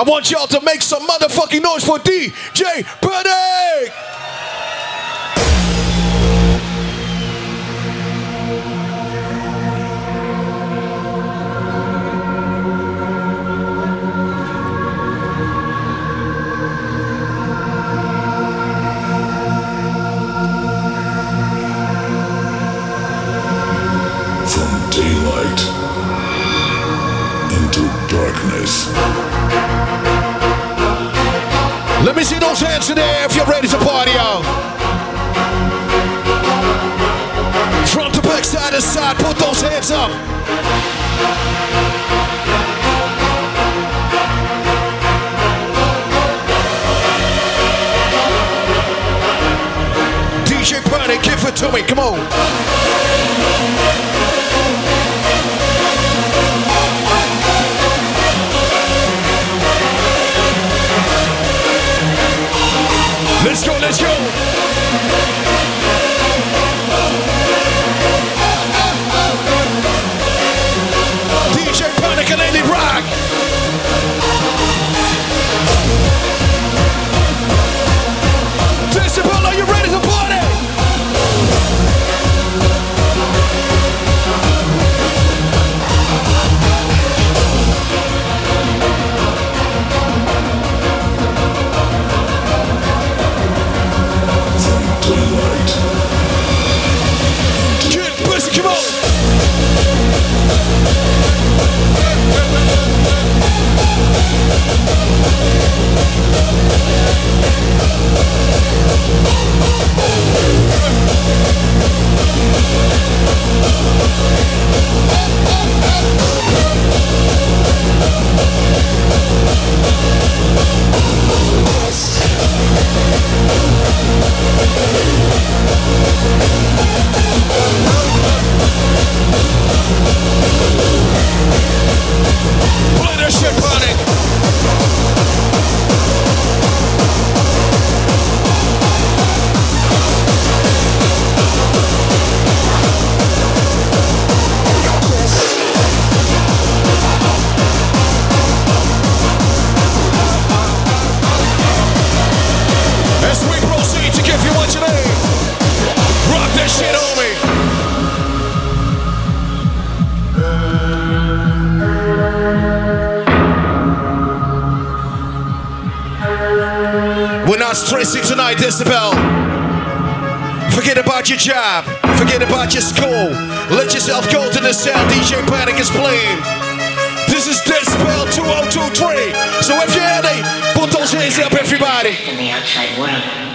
I want y'all to make some motherfucking noise for DJ! From daylight into darkness. Let me see those hands in the air if you're ready to party out. Front to back, side to side, put those hands up. DJ Panic, give it to me, come on. Let's go, let's go. Play that shit. As we proceed to give you We're not stressing tonight, Decibel. Forget about your job. Forget about your school. Let yourself go to the cell. DJ Panic is playing. This is Decibel 2023. So if you're ready, put those hands up, everybody. in the outside world.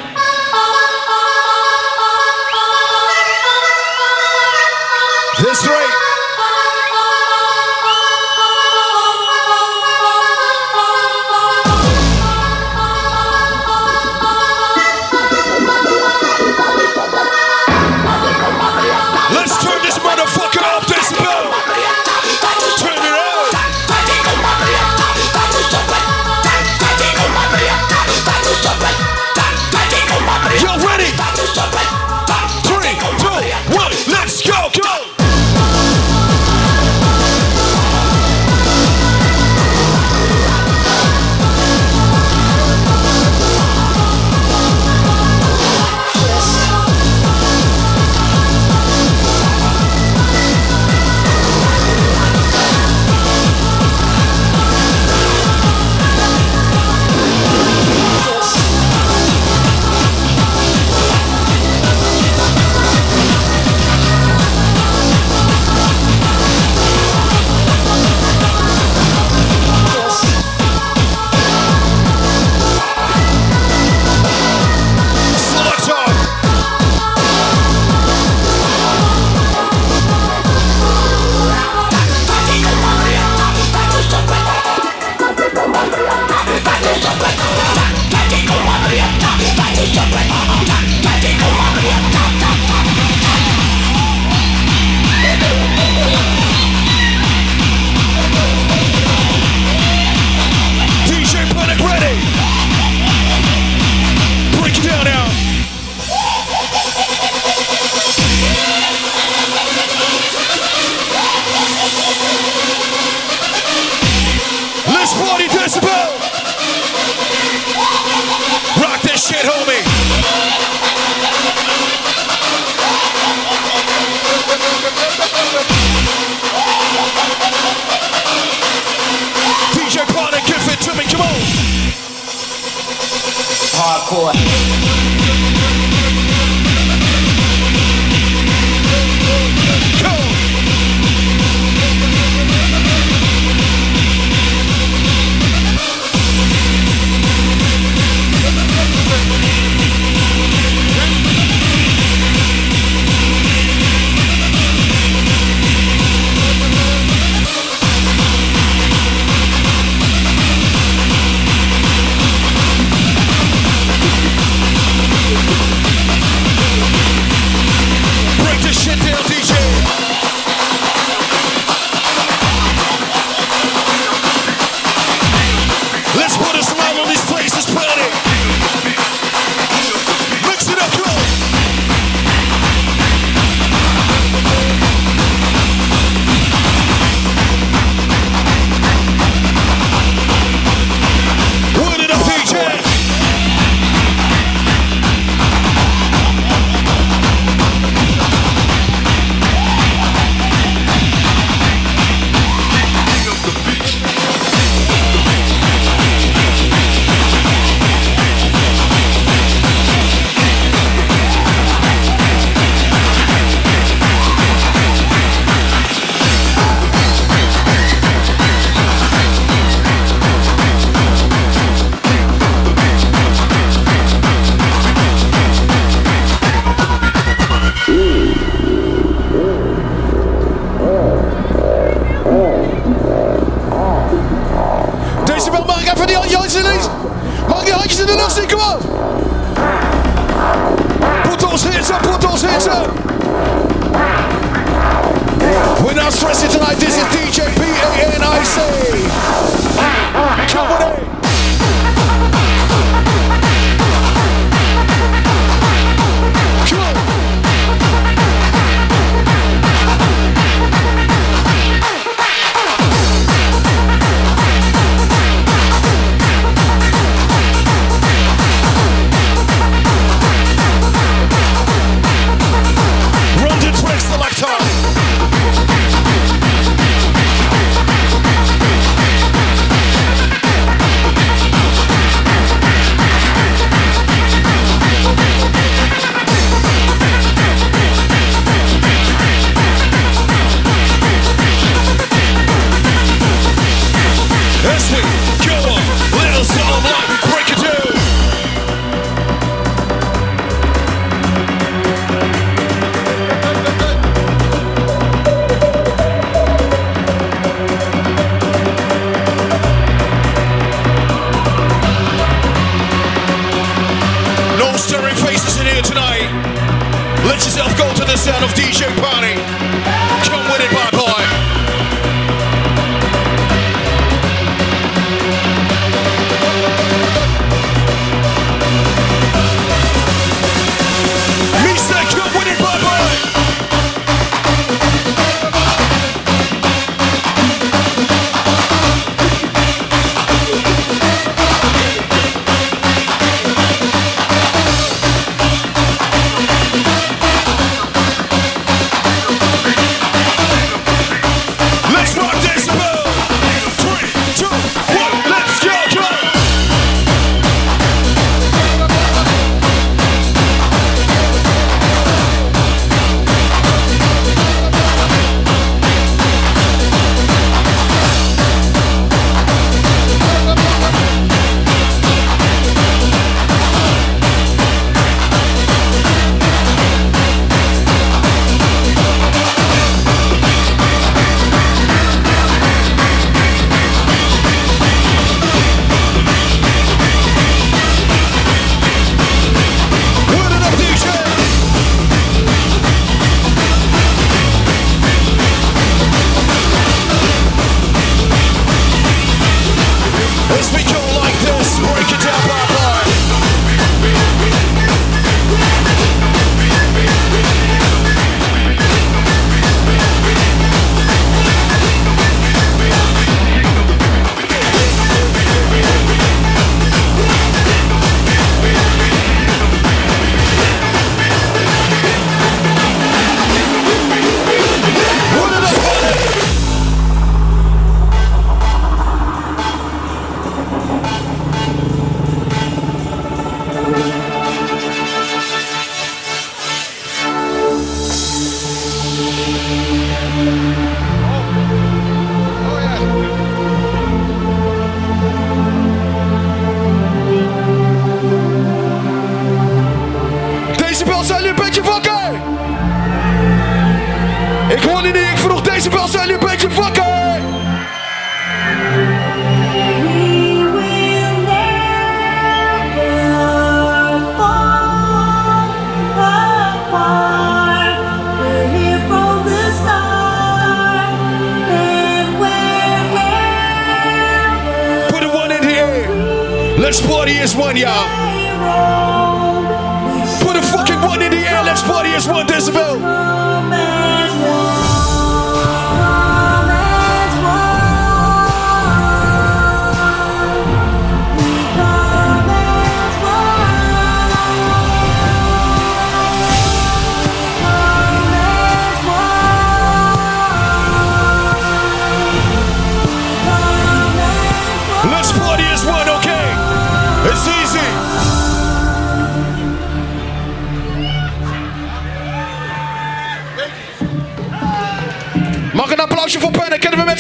motion for Brennan. Can I have a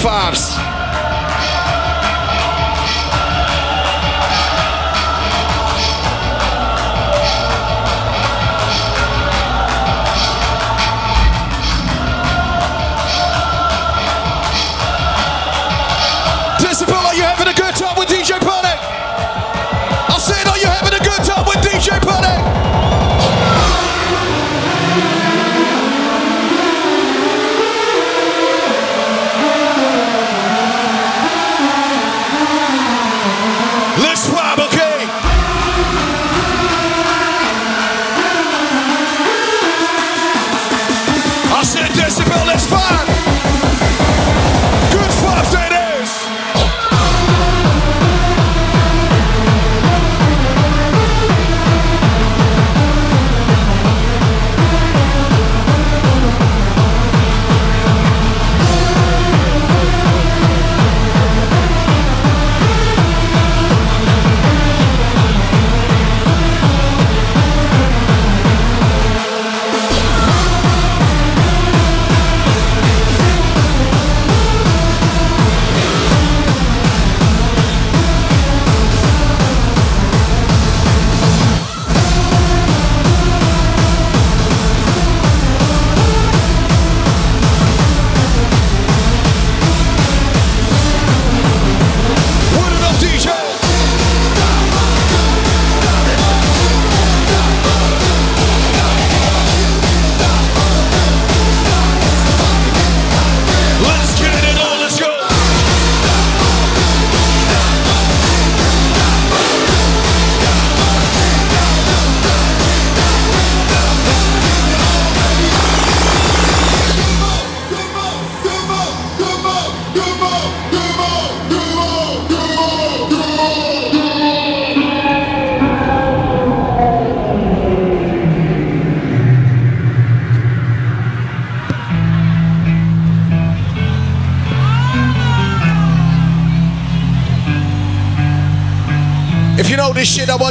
fives.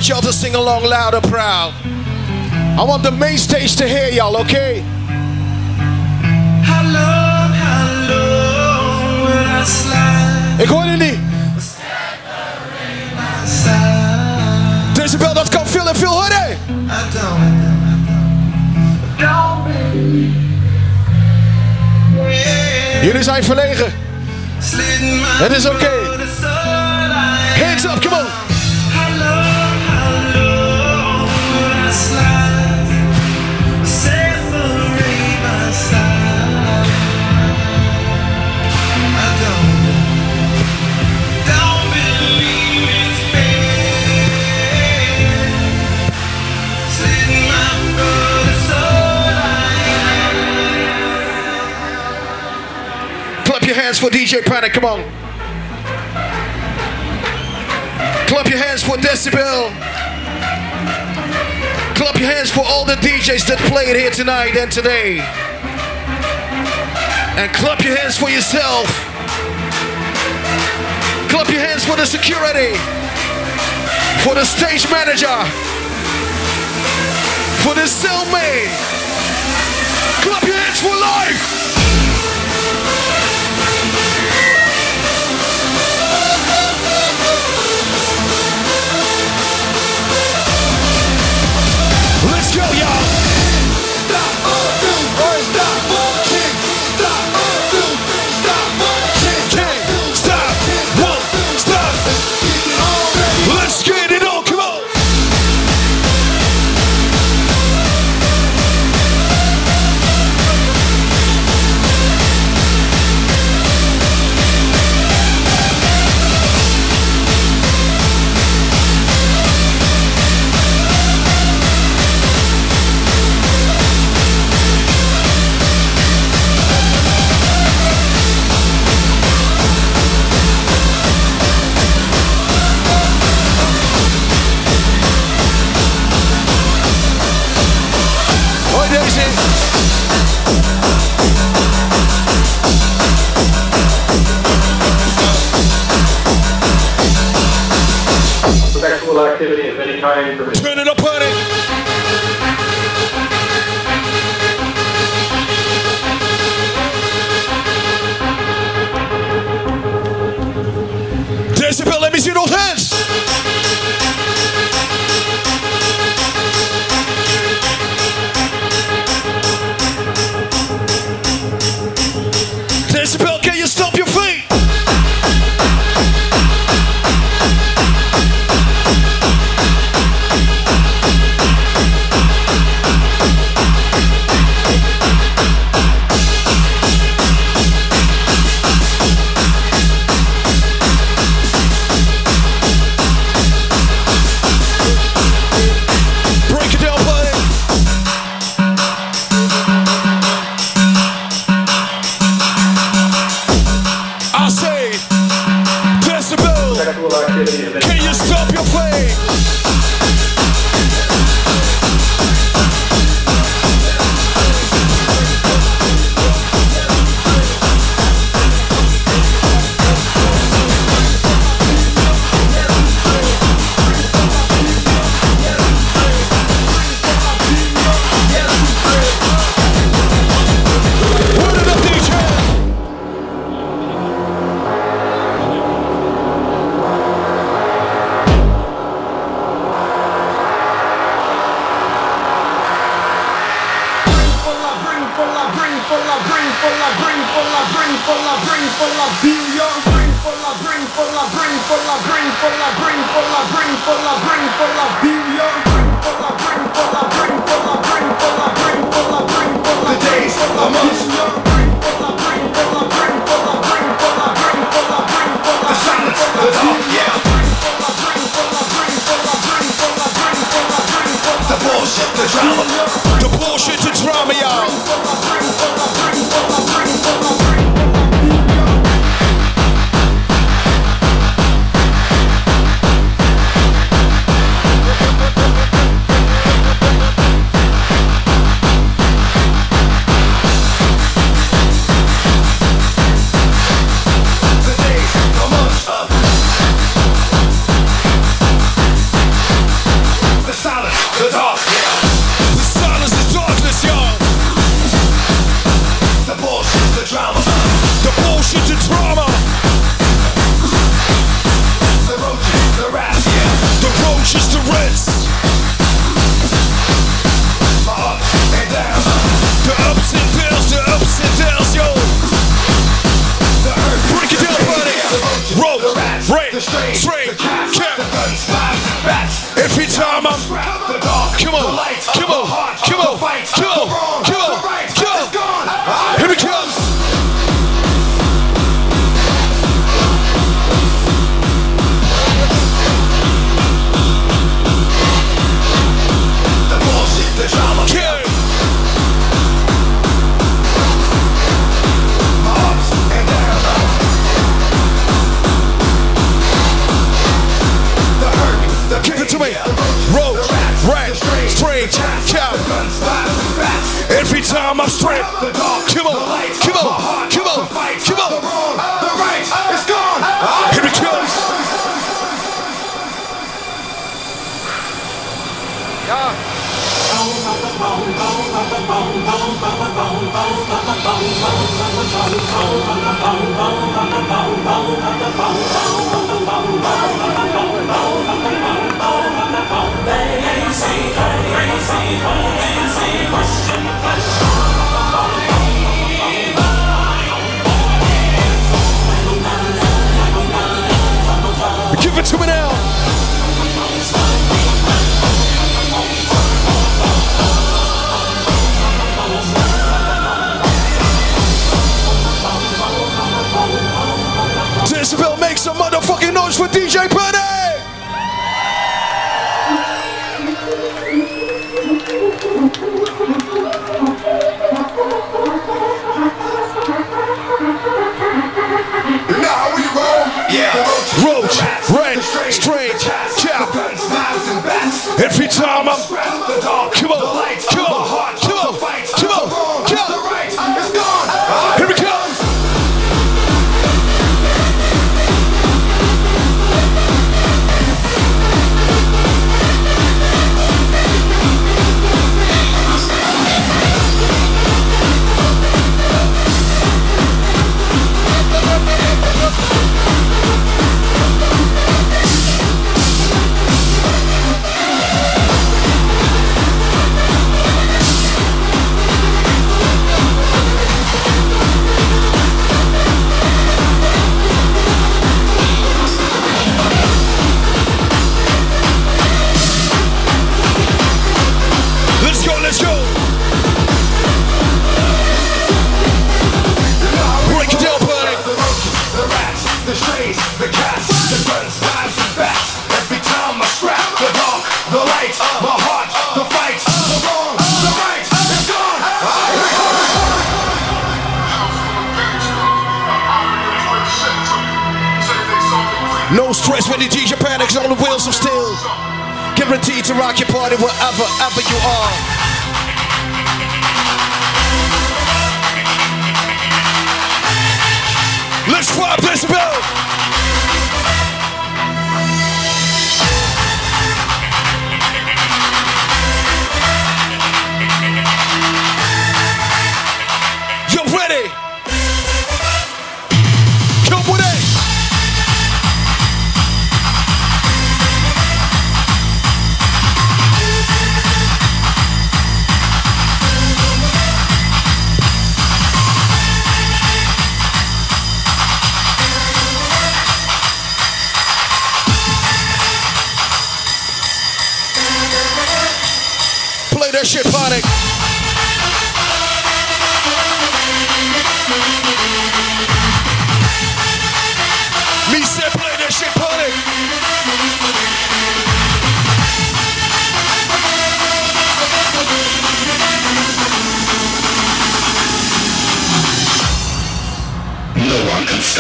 y'all to sing along loud and proud. I want the main stage to hear y'all, okay? Slide? Ik hoor jullie niet. Deze bel dat kan veel en veel horen. Eh? I. Jullie zijn verlegen. Het is oké. Your hands for DJ Panic, come on. Clap your hands for Decibel. Clap your hands for all the DJs that played here tonight and today. And clap your hands for yourself. Clap your hands for the security. For the stage manager. For the cellmate. Clap your hands for life. Let's go, y'all. Activity of any kind permitted.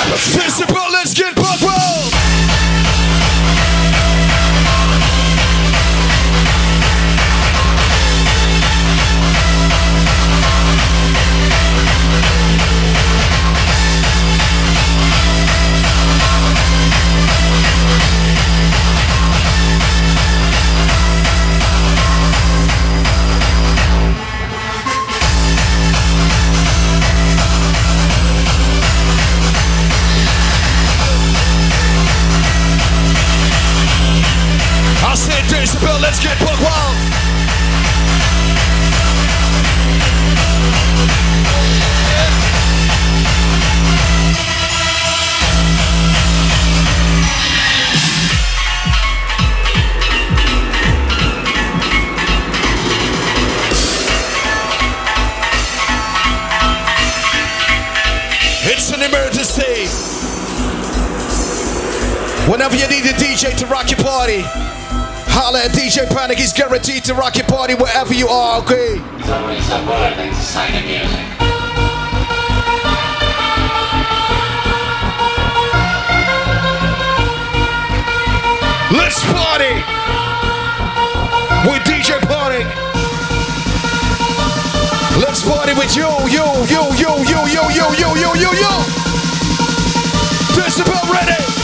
Principal, let's get Panic. He's guaranteed to rock your party wherever you are, okay? Let's party with DJ Panic. Let's party with you, yo, yo, yo, yo, yo, yo, yo, yo, yo, yo, yo. Decibel ready.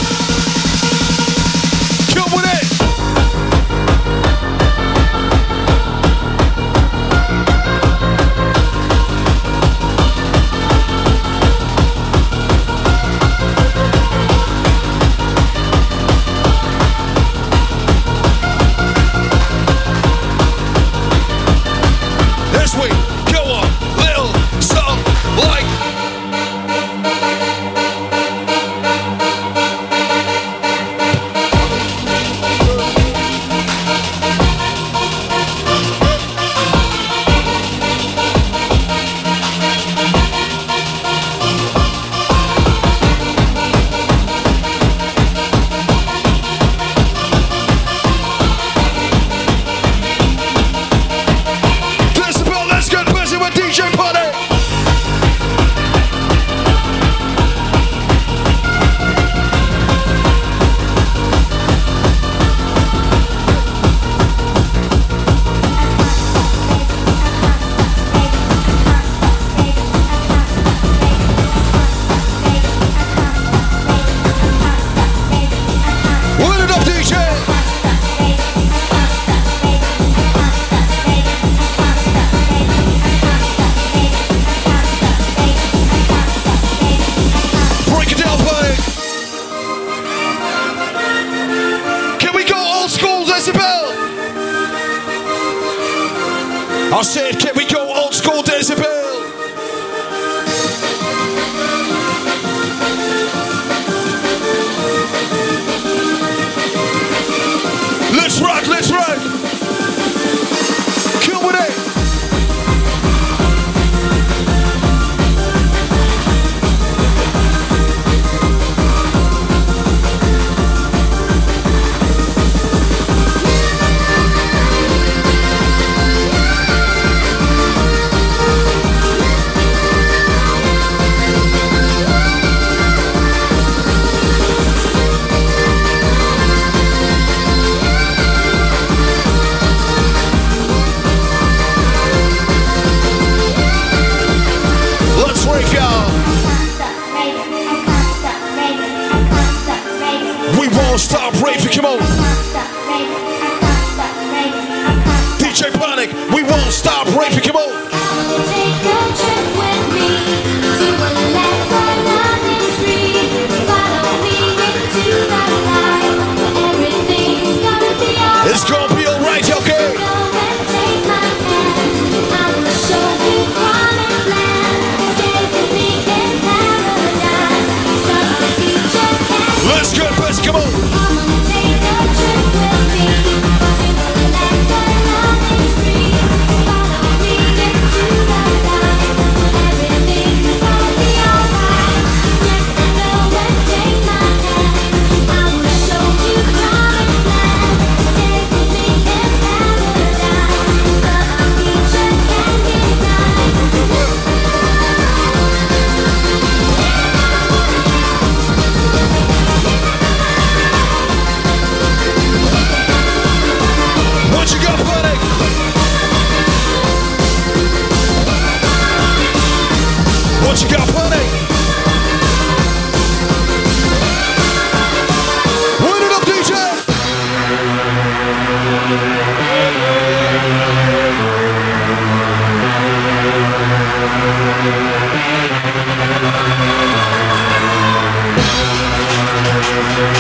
Thank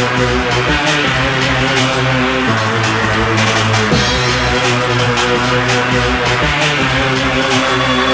you.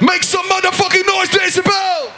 Make some motherfucking noise, Decibel.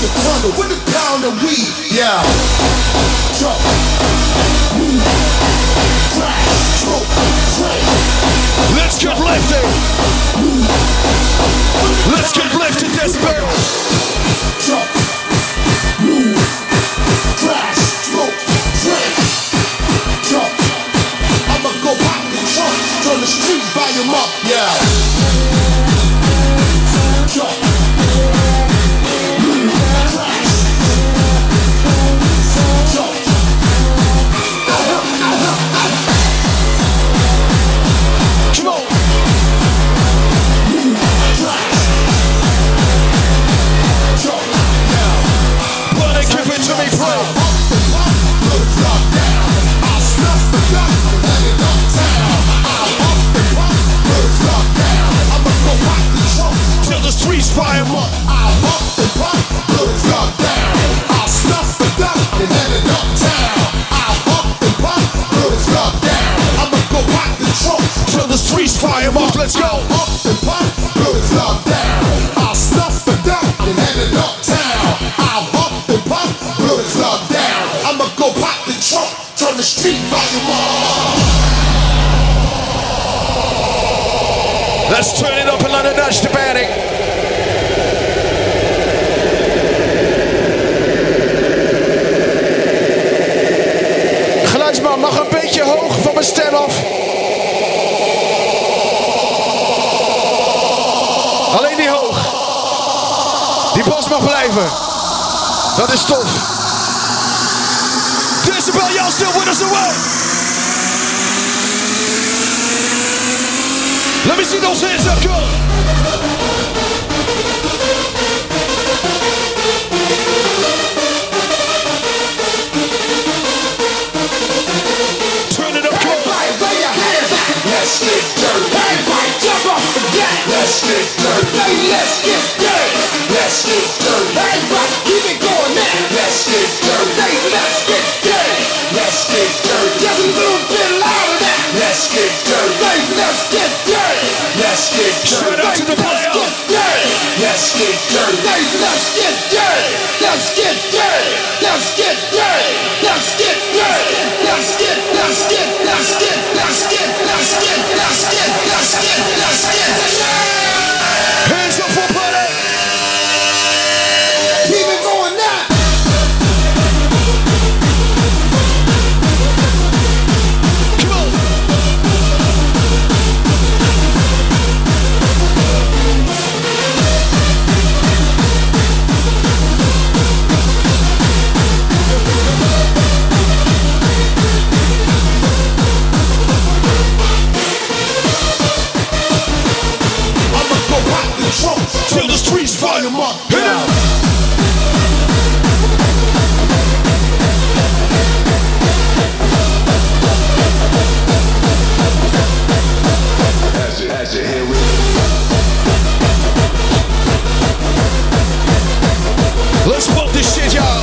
The tunnel with a pound of weed. Yeah. Move, crash. Let's get lifted. Let's get lifted, Decibel. Jump, move, Die bas mag blijven. Dat is tof. Decibel, y'all still with us away. Let me see those hands up, go. Turn it up, go. Everybody, throw your hands up. Let's get dirty. Everybody, off the deck. Let's get dirty. Hey, let's get dirty. Let's get dirty. Everybody, keep it going now. Let's get dirty. Hey, let's get dirty. Let's get dirty. Just a little bit louder now. Let's get dirty. Hey, let's get dirty. Let's get dirty. Player. Let's get dirty. Let's get dirty. Hey, let's get dirty. Let's get dirty. Let's get dirty. Let's get dirty. Let's get, let's get, let's get, let's get, let's get, let's get, let's get, let's get. Hands Let's pump this shit, y'all.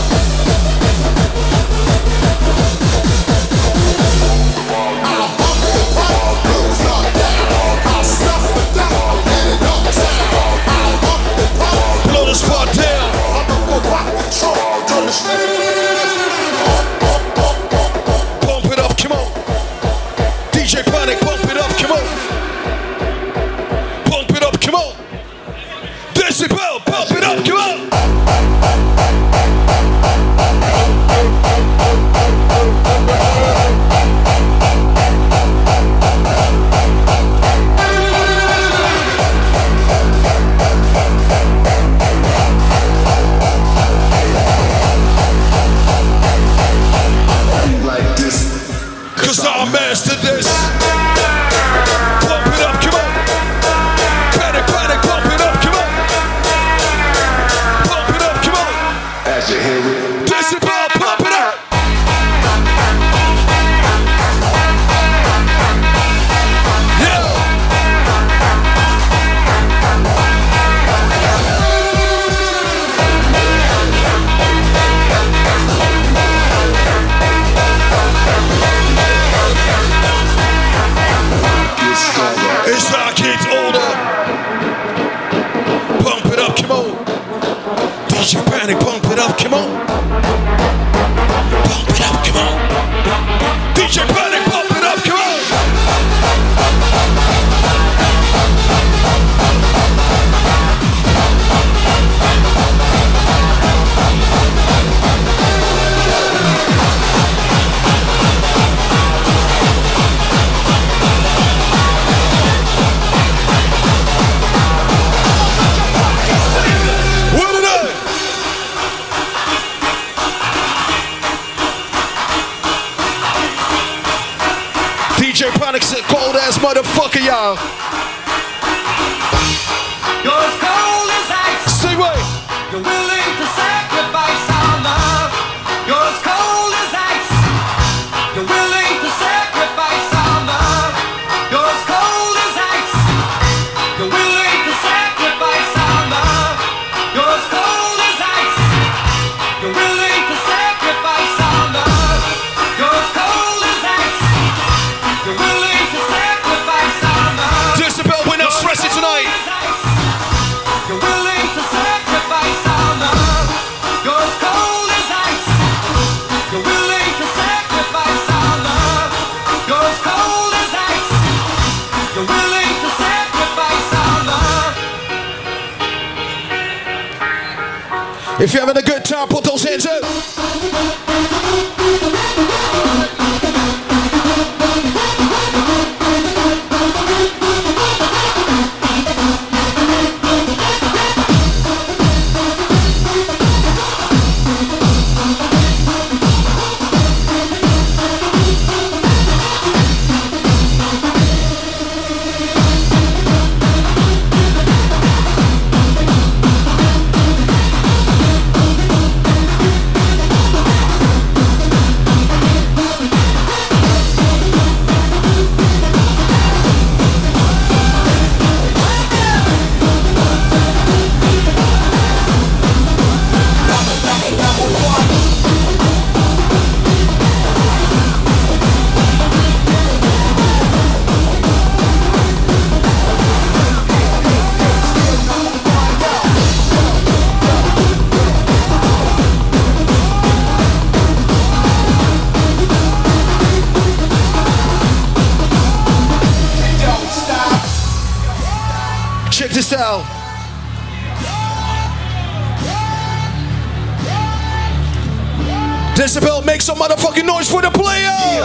Decibel, make some motherfucking noise for the player.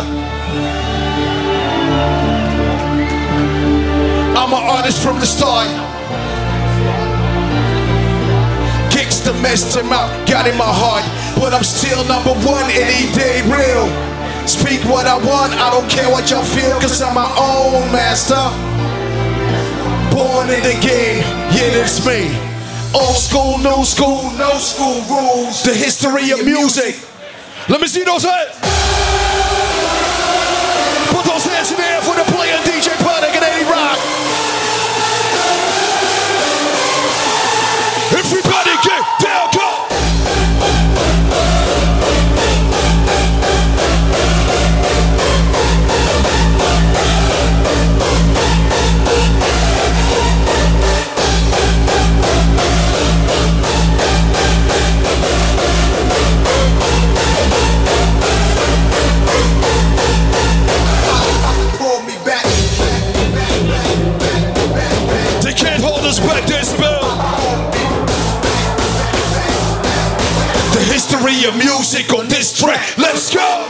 I'm an artist from the start. Kicks the mess to my got in my heart. But I'm still number one any day real. Speak what I want, I don't care what y'all feel, cause I'm my own master. Born in the game, yeah, it's me. Old school, new school, no school rules. The history of music. Let me see those hands. Put those hands in the air for the play. your music on this track. Let's go.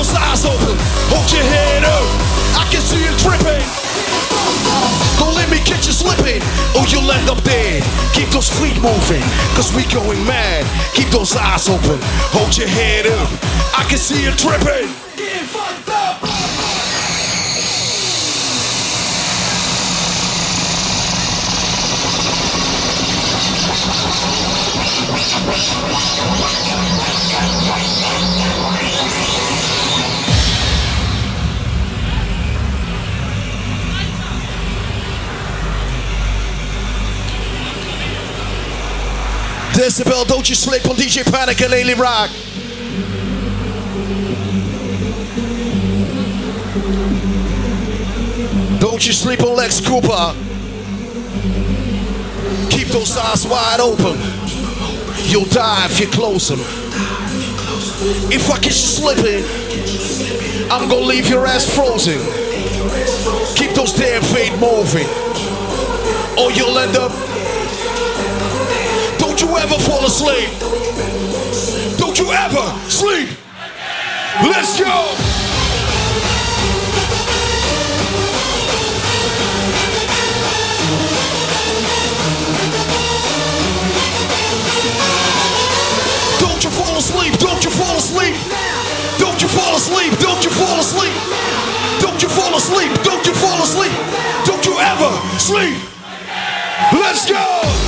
those eyes open. Hold your head up. I can see you tripping. Don't let me catch you slipping, oh, or you'll end up dead. Keep those feet moving, cause we going mad. Keep those eyes open. Hold your head up. I can see you tripping. Getting fucked up. Decibel, don't you sleep on DJ Panic and Lily Rock. Don't you sleep on Lex Cooper. Keep those eyes wide open. You'll die if you close them. If I catch you slipping, I'm gonna leave your ass frozen. Keep those damn feet moving, or you'll end up you ever fall asleep. Don't you ever sleep. Let's go. Don't you fall asleep. Don't you fall asleep. Don't you fall asleep. Don't you fall asleep. Don't you fall asleep. Don't you fall asleep. Don't you ever sleep. Let's go.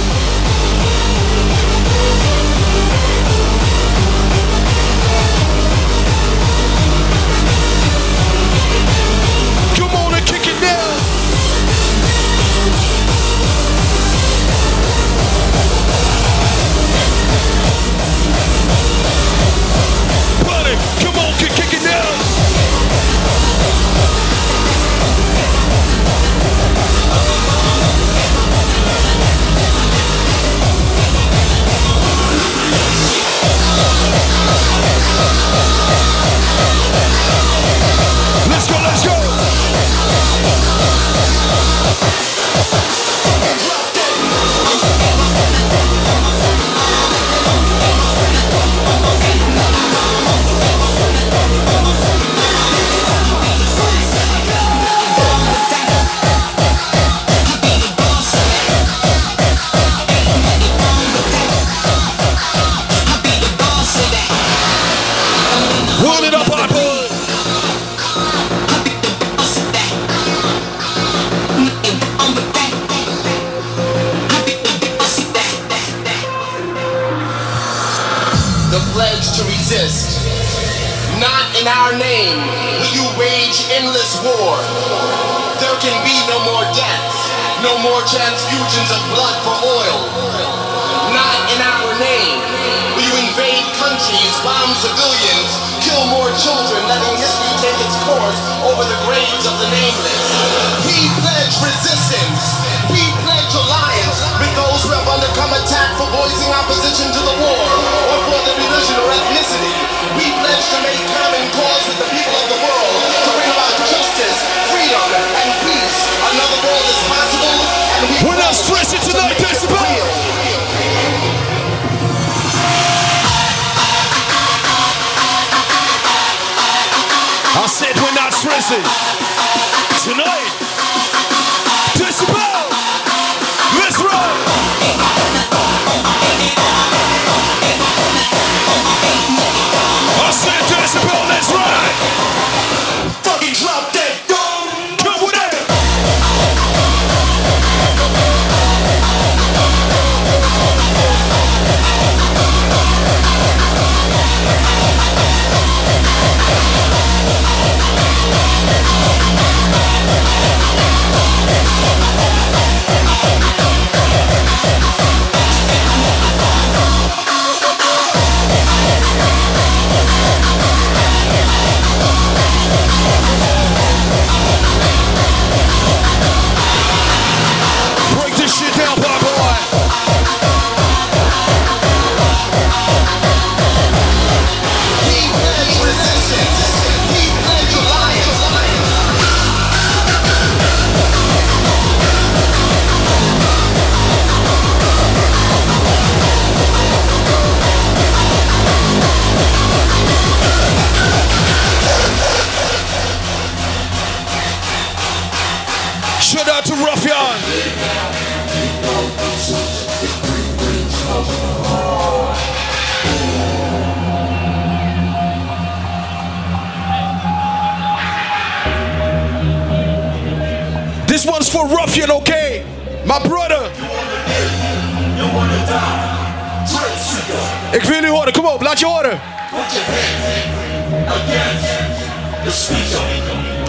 In our name will you wage endless war. There can be no more deaths, no more transfusions of blood for oil. Not in our name will you invade countries, bomb civilians, kill more children, letting history take its course over the graves of the nameless. He pledged resistance. Undergone attack for voicing opposition to the war or for their religion or ethnicity. We pledge to make common cause with the people of the world to bring about justice, freedom, and peace. Another world is possible, and we We're not stressing tonight, Decibel. I said we're not stressing Put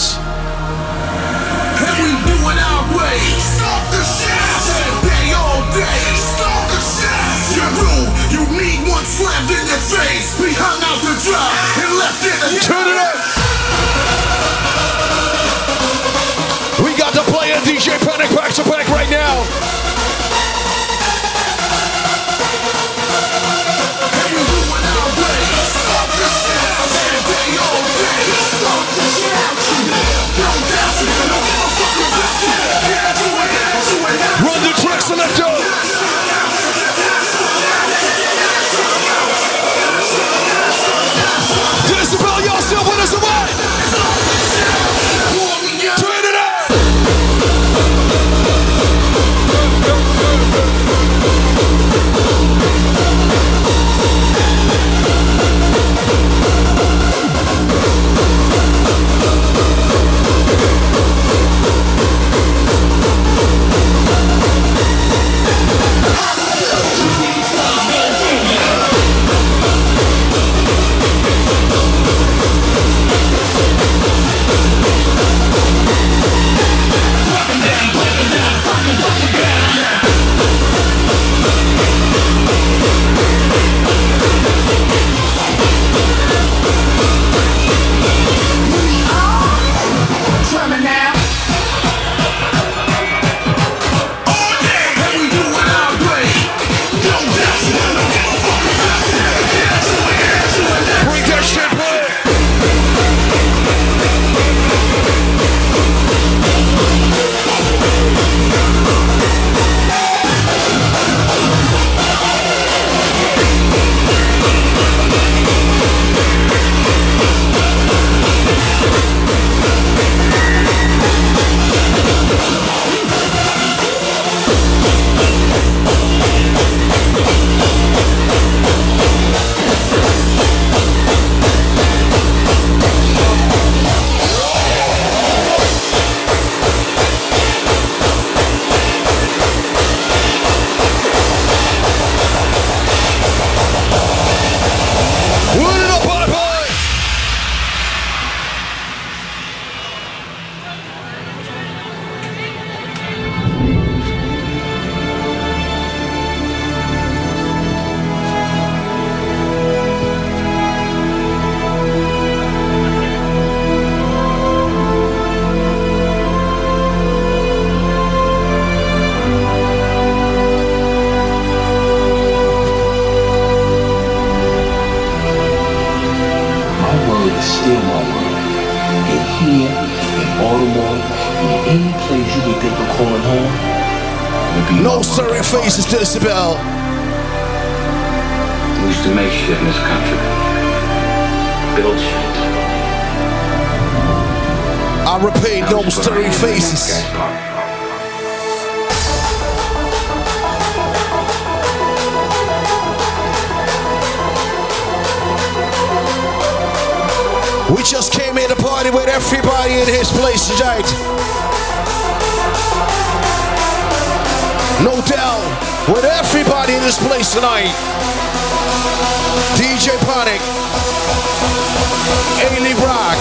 And we do it our way. Stop the shit. All day, all day. Stop the shit. You need one slammed in your face. We hung out to dry and left in the Turn it up. We got the player DJ Panic back to back right now. And Run the track selector. Thank you. No mother. faces, Decibel. We used to make shit in this country. Build shit. I repeat, no was what I stirring did in that faces. We just came here to party with everybody in his place tonight. No doubt, with everybody in this place tonight. DJ Panic, Ailey Rock,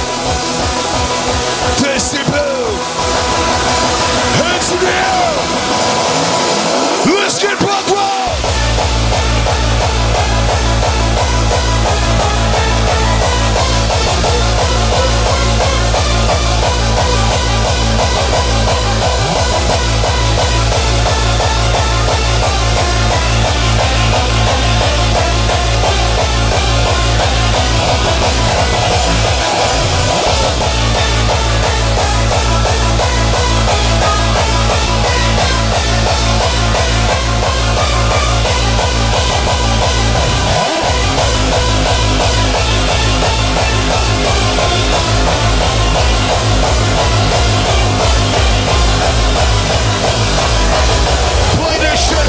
Decibel,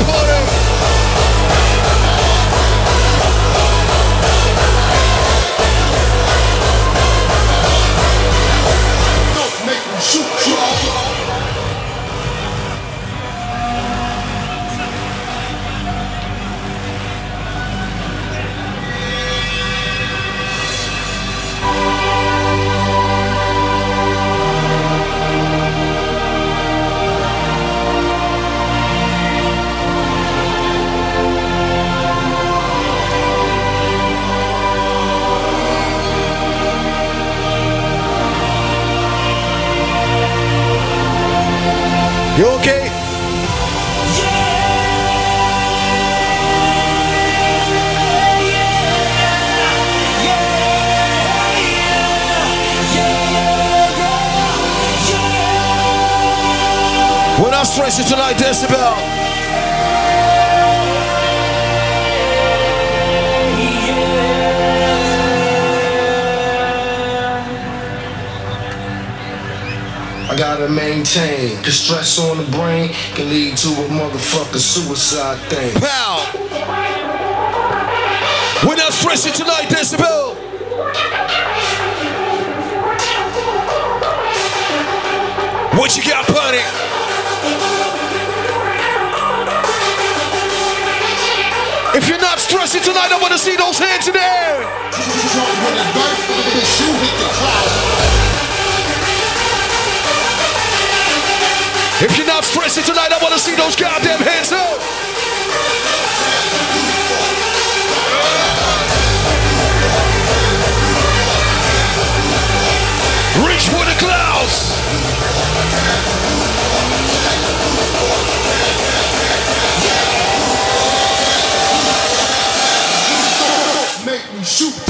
Put Stressing tonight, Decibel. I gotta maintain, cause stress on the brain can lead to a motherfucking suicide thing. Pow! We're not stressing tonight, Decibel. What you got, buddy? If you're not stressing tonight, I want to see those hands in the air. If you're not stressing tonight, I want to see those goddamn hands up. Shoot.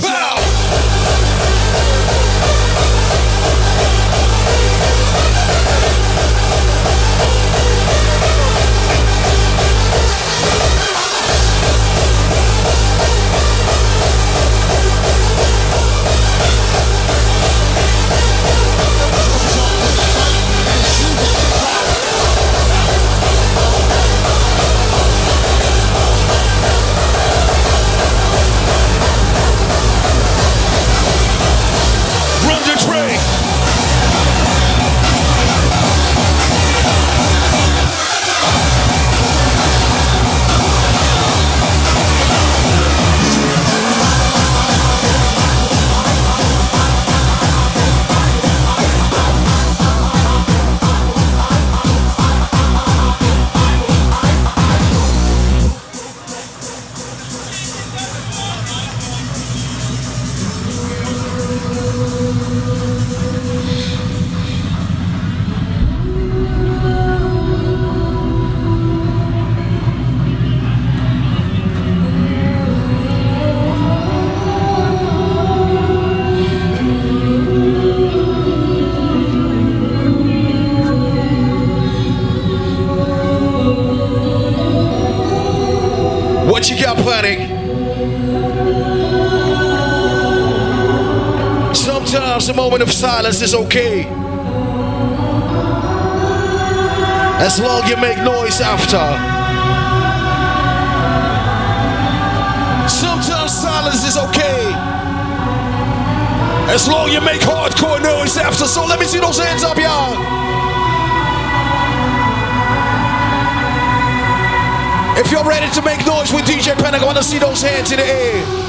Silence is okay. As long you make noise after. Sometimes silence is okay. As long you make hardcore noise after. So let me see those hands up, y'all. If you're ready to make noise with DJ Panic, I want to see those hands in the air.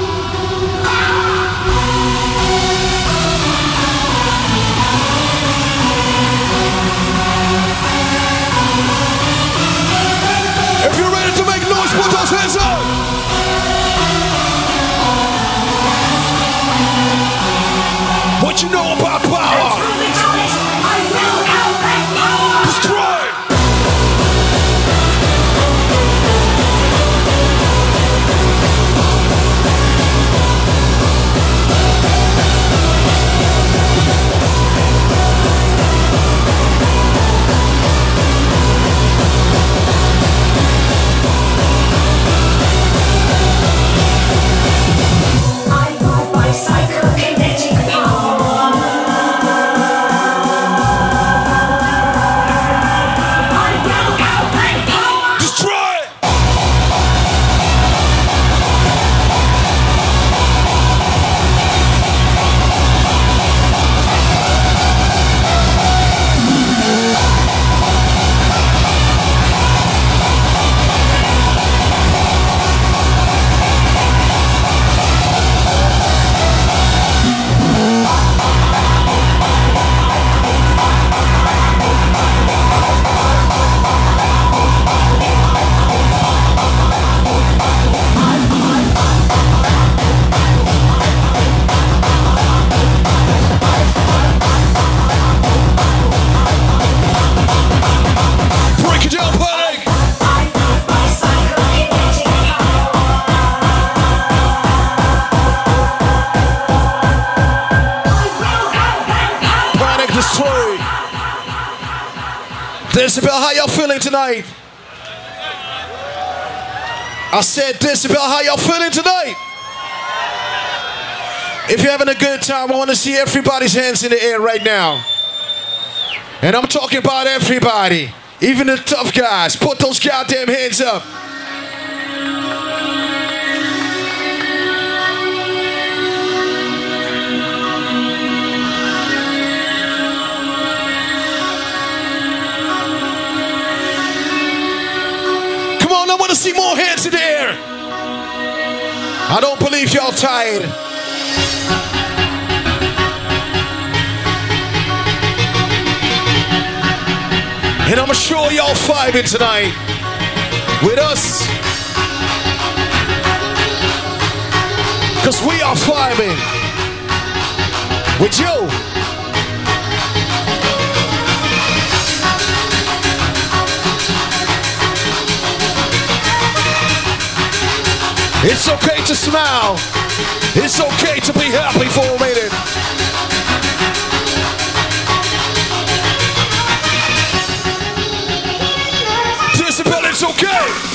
Tonight? I said, this about how y'all feeling tonight? If you're having a good time, I want to see everybody's hands in the air right now. And I'm talking about everybody, even the tough guys. Put those goddamn hands up. I want to see more hands in the air. I don't believe y'all tired. And I'm sure y'all vibing tonight with us. Cause we are vibing with you. It's okay to smile. It's okay to be happy for a minute. Disability, it's okay.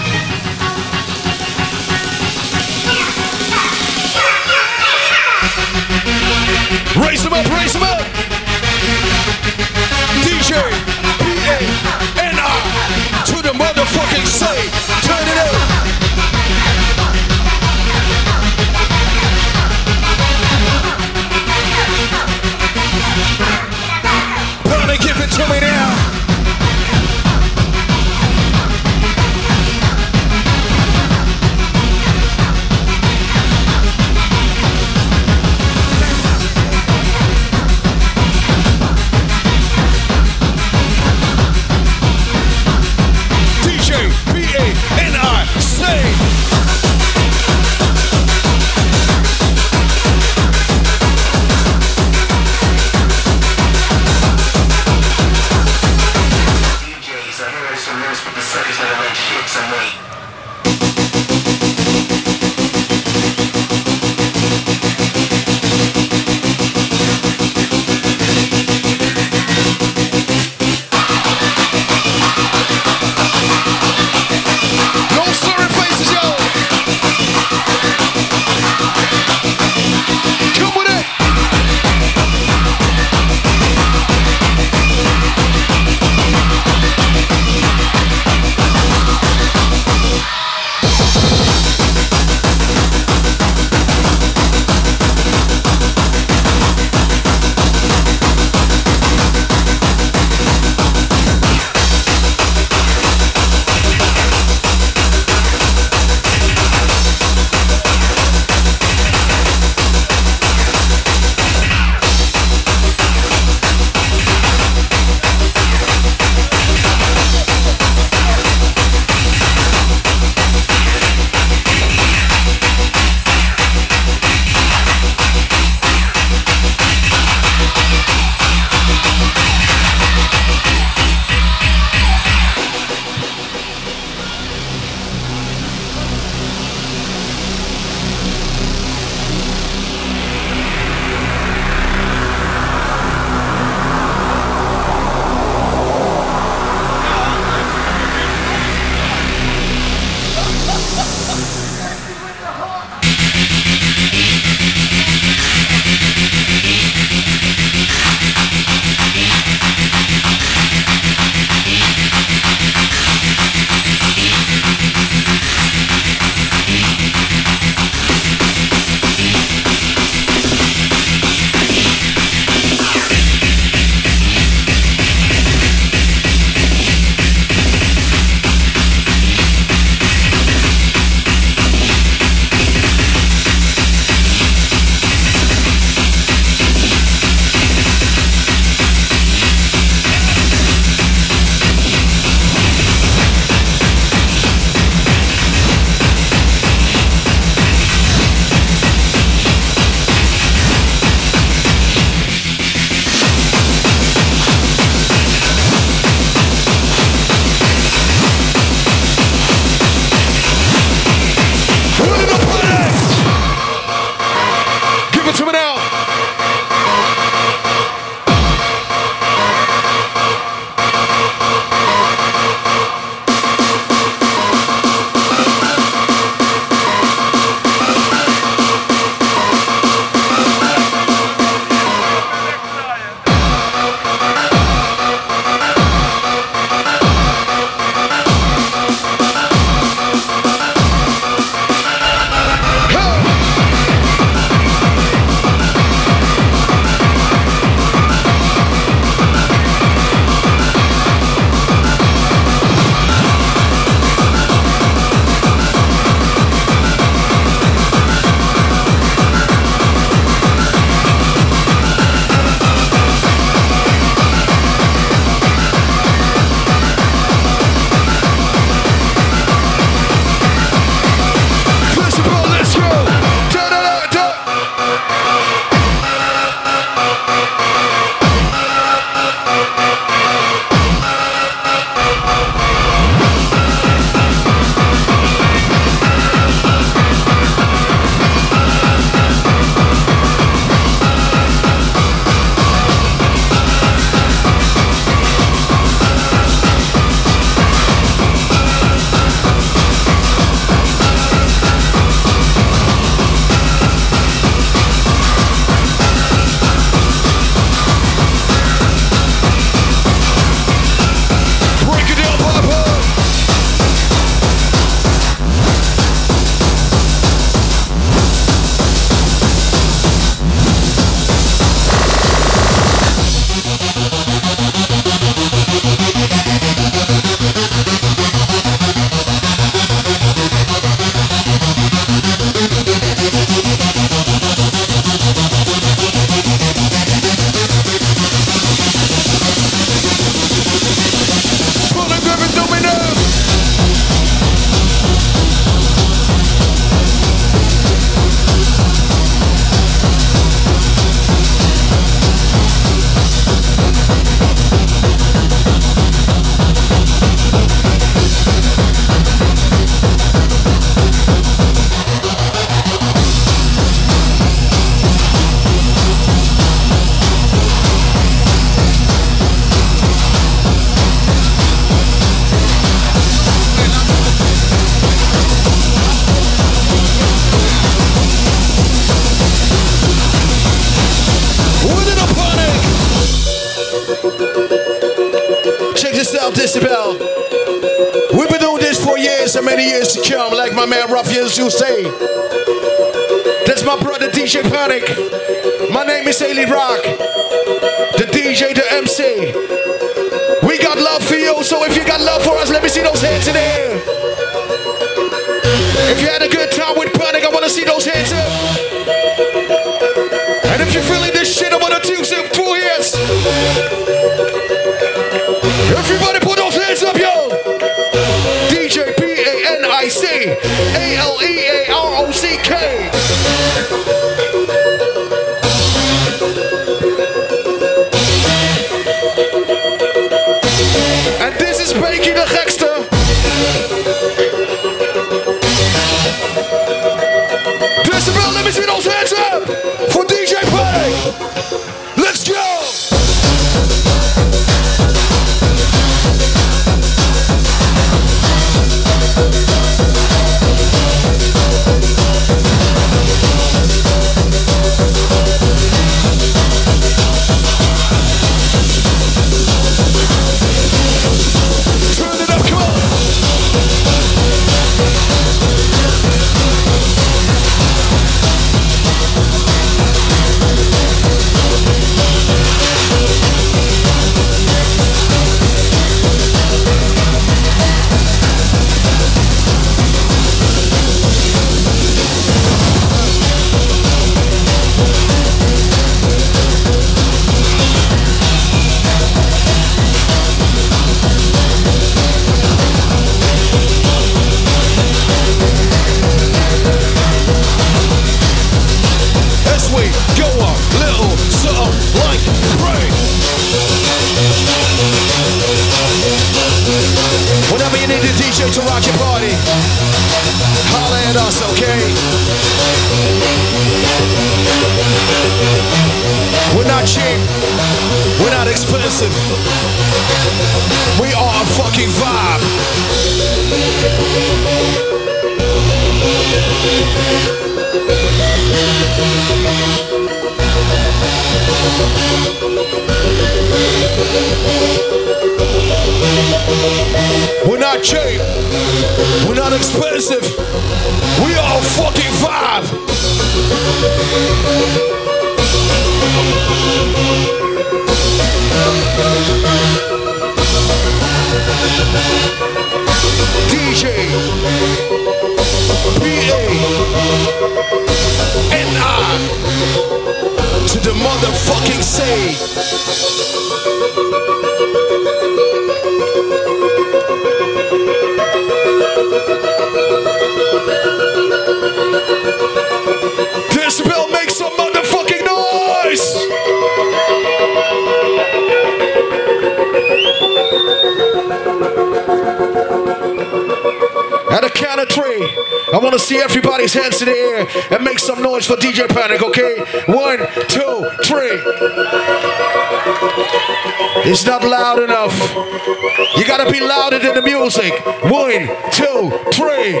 gotta be louder than the music. One, two, three.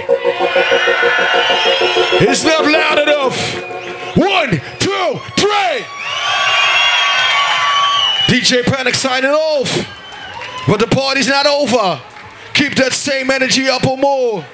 It's not loud enough. One, two, three. DJ Panic signing off. But the party's not over. Keep that same energy up or more.